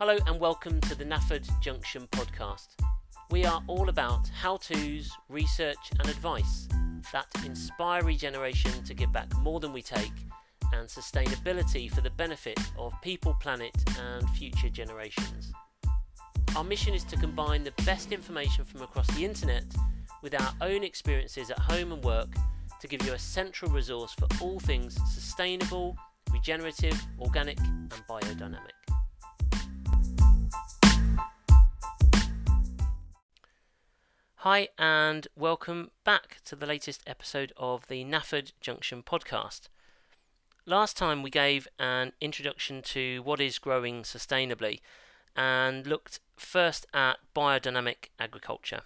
Hello and welcome to the Nafford Junction podcast. We are all about how to's, research, and advice that inspire regeneration to give back more than we take and sustainability for the benefit of people, planet, and future generations. Our mission is to combine the best information from across the internet with our own experiences at home and work to give you a central resource for all things sustainable, regenerative, organic, and biodynamic. Hi, and welcome back to the latest episode of the Nafford Junction podcast. Last time we gave an introduction to what is growing sustainably and looked first at biodynamic agriculture.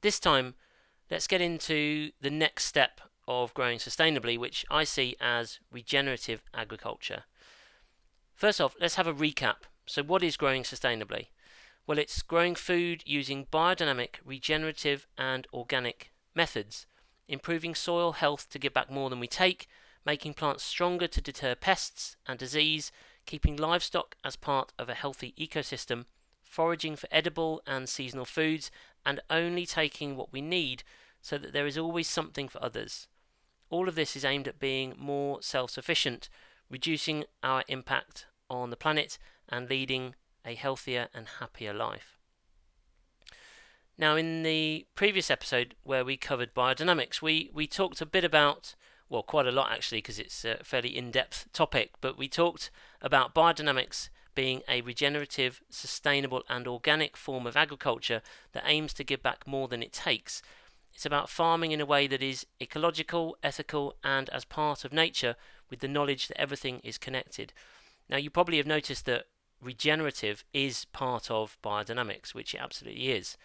This time, let's get into the next step of growing sustainably, which I see as regenerative agriculture. First off, let's have a recap. So, what is growing sustainably? Well, it's growing food using biodynamic, regenerative, and organic methods, improving soil health to give back more than we take, making plants stronger to deter pests and disease, keeping livestock as part of a healthy ecosystem, foraging for edible and seasonal foods, and only taking what we need so that there is always something for others. All of this is aimed at being more self sufficient, reducing our impact on the planet, and leading a healthier and happier life. Now, in the previous episode where we covered biodynamics, we, we talked a bit about, well, quite a lot actually, because it's a fairly in depth topic, but we talked about biodynamics being a regenerative, sustainable, and organic form of agriculture that aims to give back more than it takes. It's about farming in a way that is ecological, ethical, and as part of nature with the knowledge that everything is connected. Now, you probably have noticed that regenerative is part of biodynamics, which it absolutely is.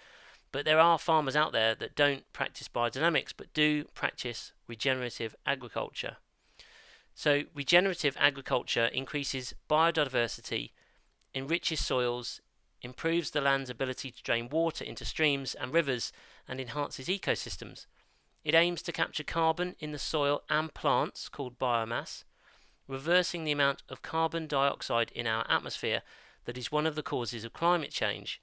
But there are farmers out there that don't practice biodynamics but do practice regenerative agriculture. So, regenerative agriculture increases biodiversity, enriches soils, improves the land's ability to drain water into streams and rivers, and enhances ecosystems. It aims to capture carbon in the soil and plants, called biomass, reversing the amount of carbon dioxide in our atmosphere that is one of the causes of climate change.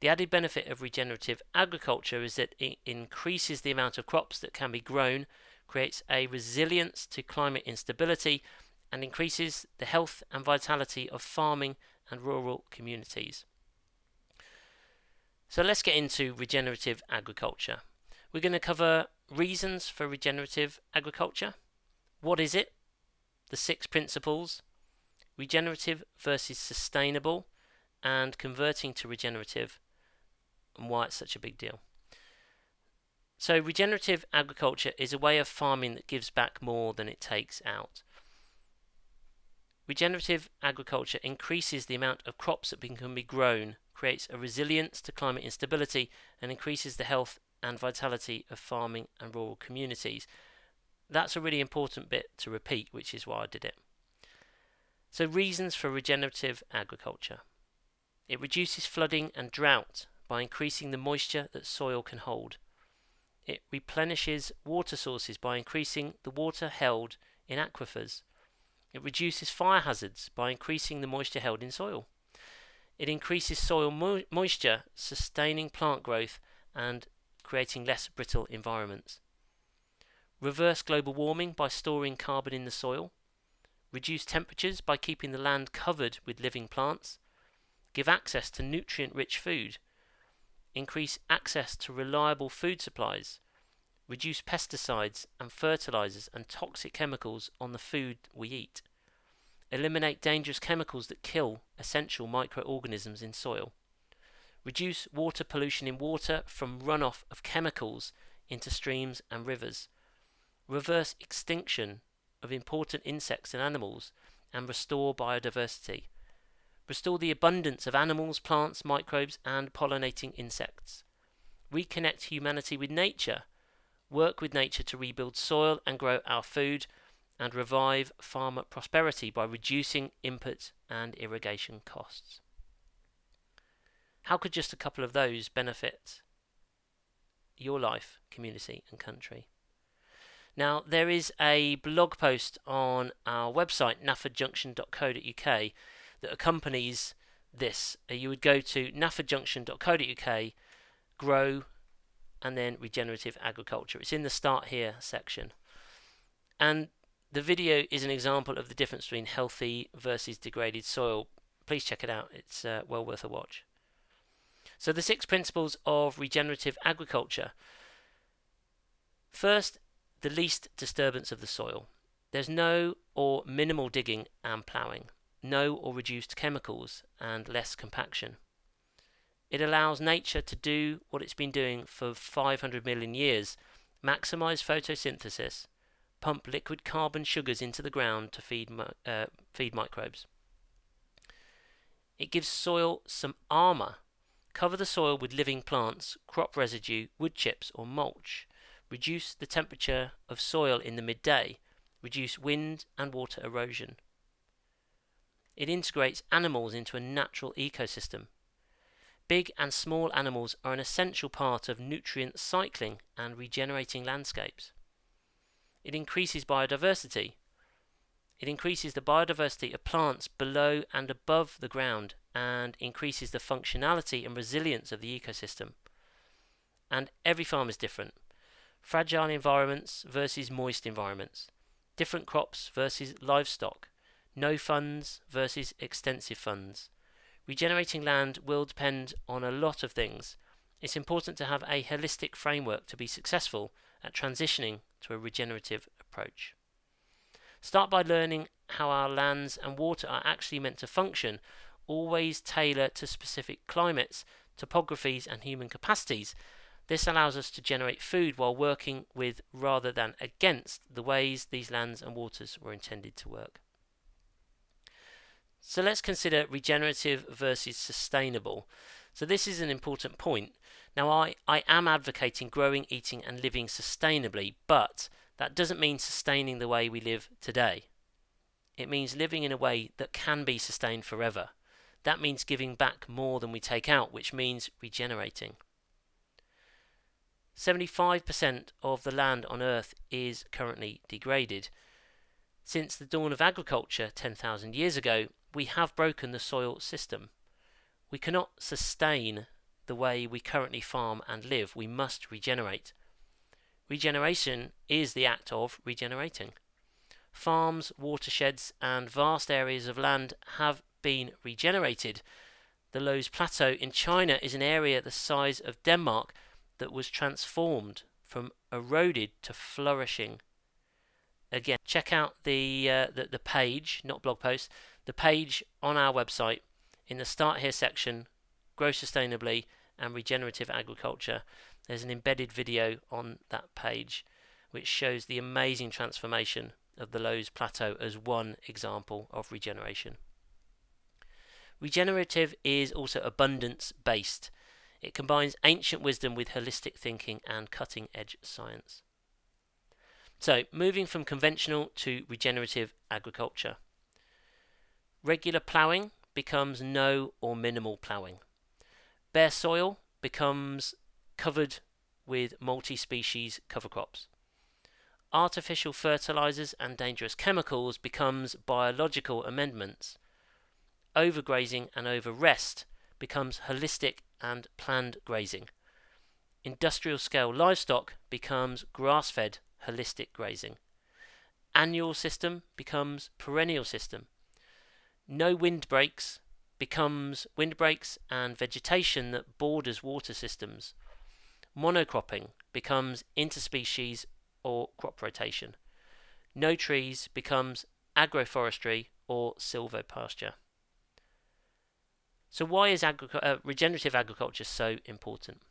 The added benefit of regenerative agriculture is that it increases the amount of crops that can be grown, creates a resilience to climate instability, and increases the health and vitality of farming and rural communities. So let's get into regenerative agriculture. We're going to cover reasons for regenerative agriculture. What is it? The six principles regenerative versus sustainable, and converting to regenerative, and why it's such a big deal. So, regenerative agriculture is a way of farming that gives back more than it takes out. Regenerative agriculture increases the amount of crops that can be grown, creates a resilience to climate instability, and increases the health and vitality of farming and rural communities. That's a really important bit to repeat, which is why I did it. So, reasons for regenerative agriculture it reduces flooding and drought by increasing the moisture that soil can hold. It replenishes water sources by increasing the water held in aquifers. It reduces fire hazards by increasing the moisture held in soil. It increases soil mo- moisture, sustaining plant growth and creating less brittle environments reverse global warming by storing carbon in the soil, reduce temperatures by keeping the land covered with living plants, give access to nutrient rich food, increase access to reliable food supplies, reduce pesticides and fertilizers and toxic chemicals on the food we eat, eliminate dangerous chemicals that kill essential microorganisms in soil, reduce water pollution in water from runoff of chemicals into streams and rivers reverse extinction of important insects and animals, and restore biodiversity. Restore the abundance of animals, plants, microbes, and pollinating insects. Reconnect humanity with nature. Work with nature to rebuild soil and grow our food, and revive farmer prosperity by reducing input and irrigation costs. How could just a couple of those benefit your life, community, and country? Now, there is a blog post on our website, naffordjunction.co.uk, that accompanies this. Uh, you would go to naffordjunction.co.uk, grow, and then regenerative agriculture. It's in the start here section. And the video is an example of the difference between healthy versus degraded soil. Please check it out, it's uh, well worth a watch. So, the six principles of regenerative agriculture. First, the least disturbance of the soil. There's no or minimal digging and ploughing, no or reduced chemicals, and less compaction. It allows nature to do what it's been doing for 500 million years maximize photosynthesis, pump liquid carbon sugars into the ground to feed, uh, feed microbes. It gives soil some armour. Cover the soil with living plants, crop residue, wood chips, or mulch. Reduce the temperature of soil in the midday reduce wind and water erosion. It integrates animals into a natural ecosystem. Big and small animals are an essential part of nutrient cycling and regenerating landscapes. It increases biodiversity. It increases the biodiversity of plants below and above the ground and increases the functionality and resilience of the ecosystem. And every farm is different. Fragile environments versus moist environments different crops versus livestock, no funds versus extensive funds. Regenerating land will depend on a lot of things. It's important to have a holistic framework to be successful at transitioning to a regenerative approach. Start by learning how our lands and water are actually meant to function, always tailor to specific climates, topographies, and human capacities, this allows us to generate food while working with rather than against the ways these lands and waters were intended to work. So let's consider regenerative versus sustainable. So this is an important point. Now I, I am advocating growing, eating and living sustainably, but that doesn't mean sustaining the way we live today. It means living in a way that can be sustained forever. That means giving back more than we take out, which means regenerating. 75% of the land on Earth is currently degraded. Since the dawn of agriculture 10,000 years ago, we have broken the soil system. We cannot sustain the way we currently farm and live. We must regenerate. Regeneration is the act of regenerating. Farms, watersheds, and vast areas of land have been regenerated. The Loess Plateau in China is an area the size of Denmark that was transformed from eroded to flourishing. Again, check out the, uh, the, the page, not blog post, the page on our website in the Start Here section, Grow Sustainably and Regenerative Agriculture. There's an embedded video on that page which shows the amazing transformation of the Loess Plateau as one example of regeneration. Regenerative is also abundance based. It combines ancient wisdom with holistic thinking and cutting edge science. So, moving from conventional to regenerative agriculture. Regular ploughing becomes no or minimal ploughing. Bare soil becomes covered with multi species cover crops. Artificial fertilizers and dangerous chemicals becomes biological amendments. Overgrazing and overrest becomes holistic and planned grazing. Industrial scale livestock becomes grass fed holistic grazing. Annual system becomes perennial system. No windbreaks becomes windbreaks and vegetation that borders water systems. Monocropping becomes interspecies or crop rotation. No trees becomes agroforestry or silvopasture. So, why is agric- uh, regenerative agriculture so important?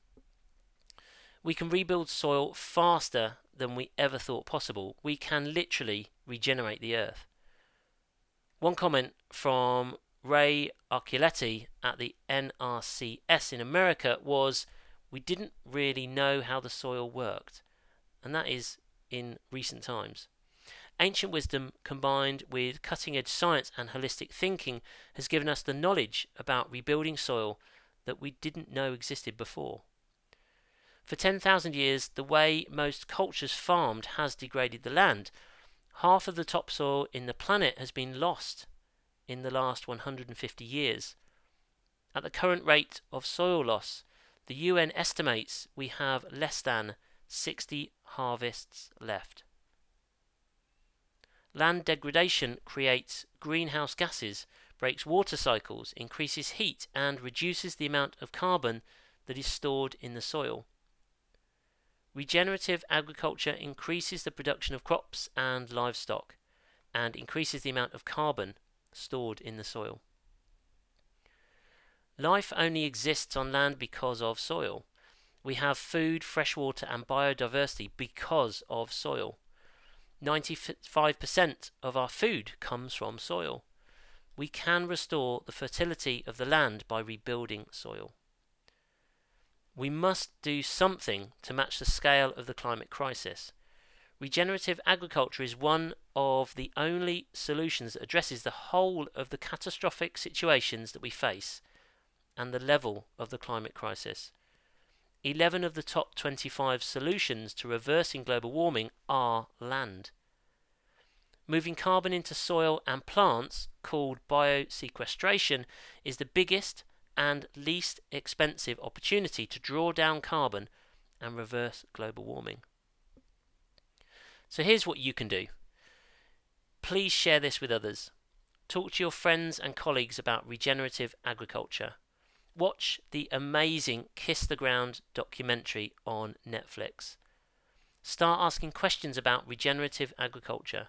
We can rebuild soil faster than we ever thought possible. We can literally regenerate the earth. One comment from Ray Archuleta at the NRCS in America was we didn't really know how the soil worked, and that is in recent times. Ancient wisdom combined with cutting edge science and holistic thinking has given us the knowledge about rebuilding soil that we didn't know existed before. For 10,000 years, the way most cultures farmed has degraded the land. Half of the topsoil in the planet has been lost in the last 150 years. At the current rate of soil loss, the UN estimates we have less than 60 harvests left. Land degradation creates greenhouse gases, breaks water cycles, increases heat, and reduces the amount of carbon that is stored in the soil. Regenerative agriculture increases the production of crops and livestock and increases the amount of carbon stored in the soil. Life only exists on land because of soil. We have food, fresh water, and biodiversity because of soil. 95% of our food comes from soil. We can restore the fertility of the land by rebuilding soil. We must do something to match the scale of the climate crisis. Regenerative agriculture is one of the only solutions that addresses the whole of the catastrophic situations that we face and the level of the climate crisis. 11 of the top 25 solutions to reversing global warming are land. Moving carbon into soil and plants, called biosequestration, is the biggest and least expensive opportunity to draw down carbon and reverse global warming. So here's what you can do. Please share this with others. Talk to your friends and colleagues about regenerative agriculture. Watch the amazing Kiss the Ground documentary on Netflix. Start asking questions about regenerative agriculture.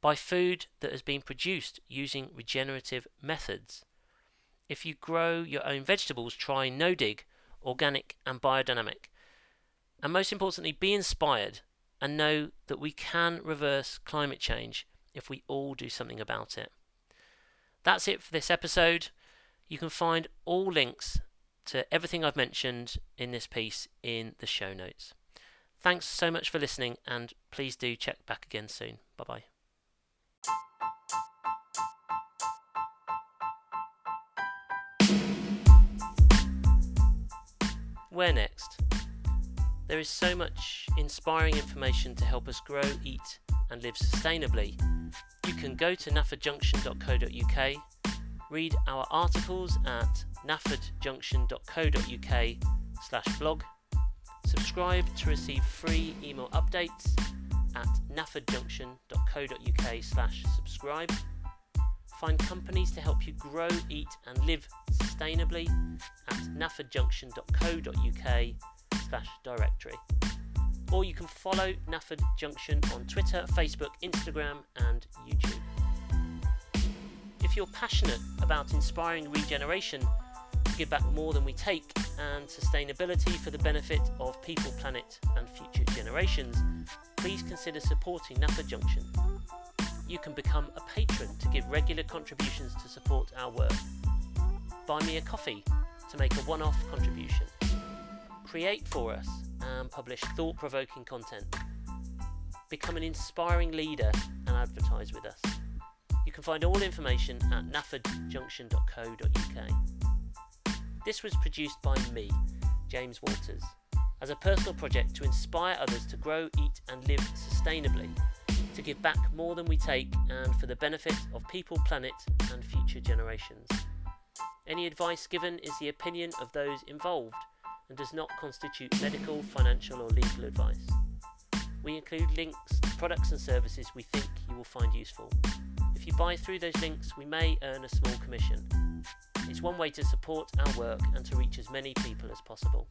Buy food that has been produced using regenerative methods. If you grow your own vegetables, try no dig, organic, and biodynamic. And most importantly, be inspired and know that we can reverse climate change if we all do something about it. That's it for this episode. You can find all links to everything I've mentioned in this piece in the show notes. Thanks so much for listening, and please do check back again soon. Bye bye. Where next? There is so much inspiring information to help us grow, eat, and live sustainably. You can go to naffordjunction.co.uk, read our articles at naffordjunction.co.uk slash blog, subscribe to receive free email updates at naffordjunction.co.uk slash subscribe, Find companies to help you grow, eat, and live sustainably at naffordjunction.co.uk slash directory. Or you can follow Nafford Junction on Twitter, Facebook, Instagram, and YouTube. If you're passionate about inspiring regeneration to give back more than we take and sustainability for the benefit of people, planet, and future generations, please consider supporting Nafford Junction you can become a patron to give regular contributions to support our work. Buy me a coffee to make a one off contribution. Create for us and publish thought provoking content. Become an inspiring leader and advertise with us. You can find all information at naffordjunction.co.uk. This was produced by me, James Walters, as a personal project to inspire others to grow, eat, and live sustainably to give back more than we take and for the benefit of people, planet, and future generations. Any advice given is the opinion of those involved and does not constitute medical, financial, or legal advice. We include links to products and services we think you will find useful. If you buy through those links, we may earn a small commission. It's one way to support our work and to reach as many people as possible.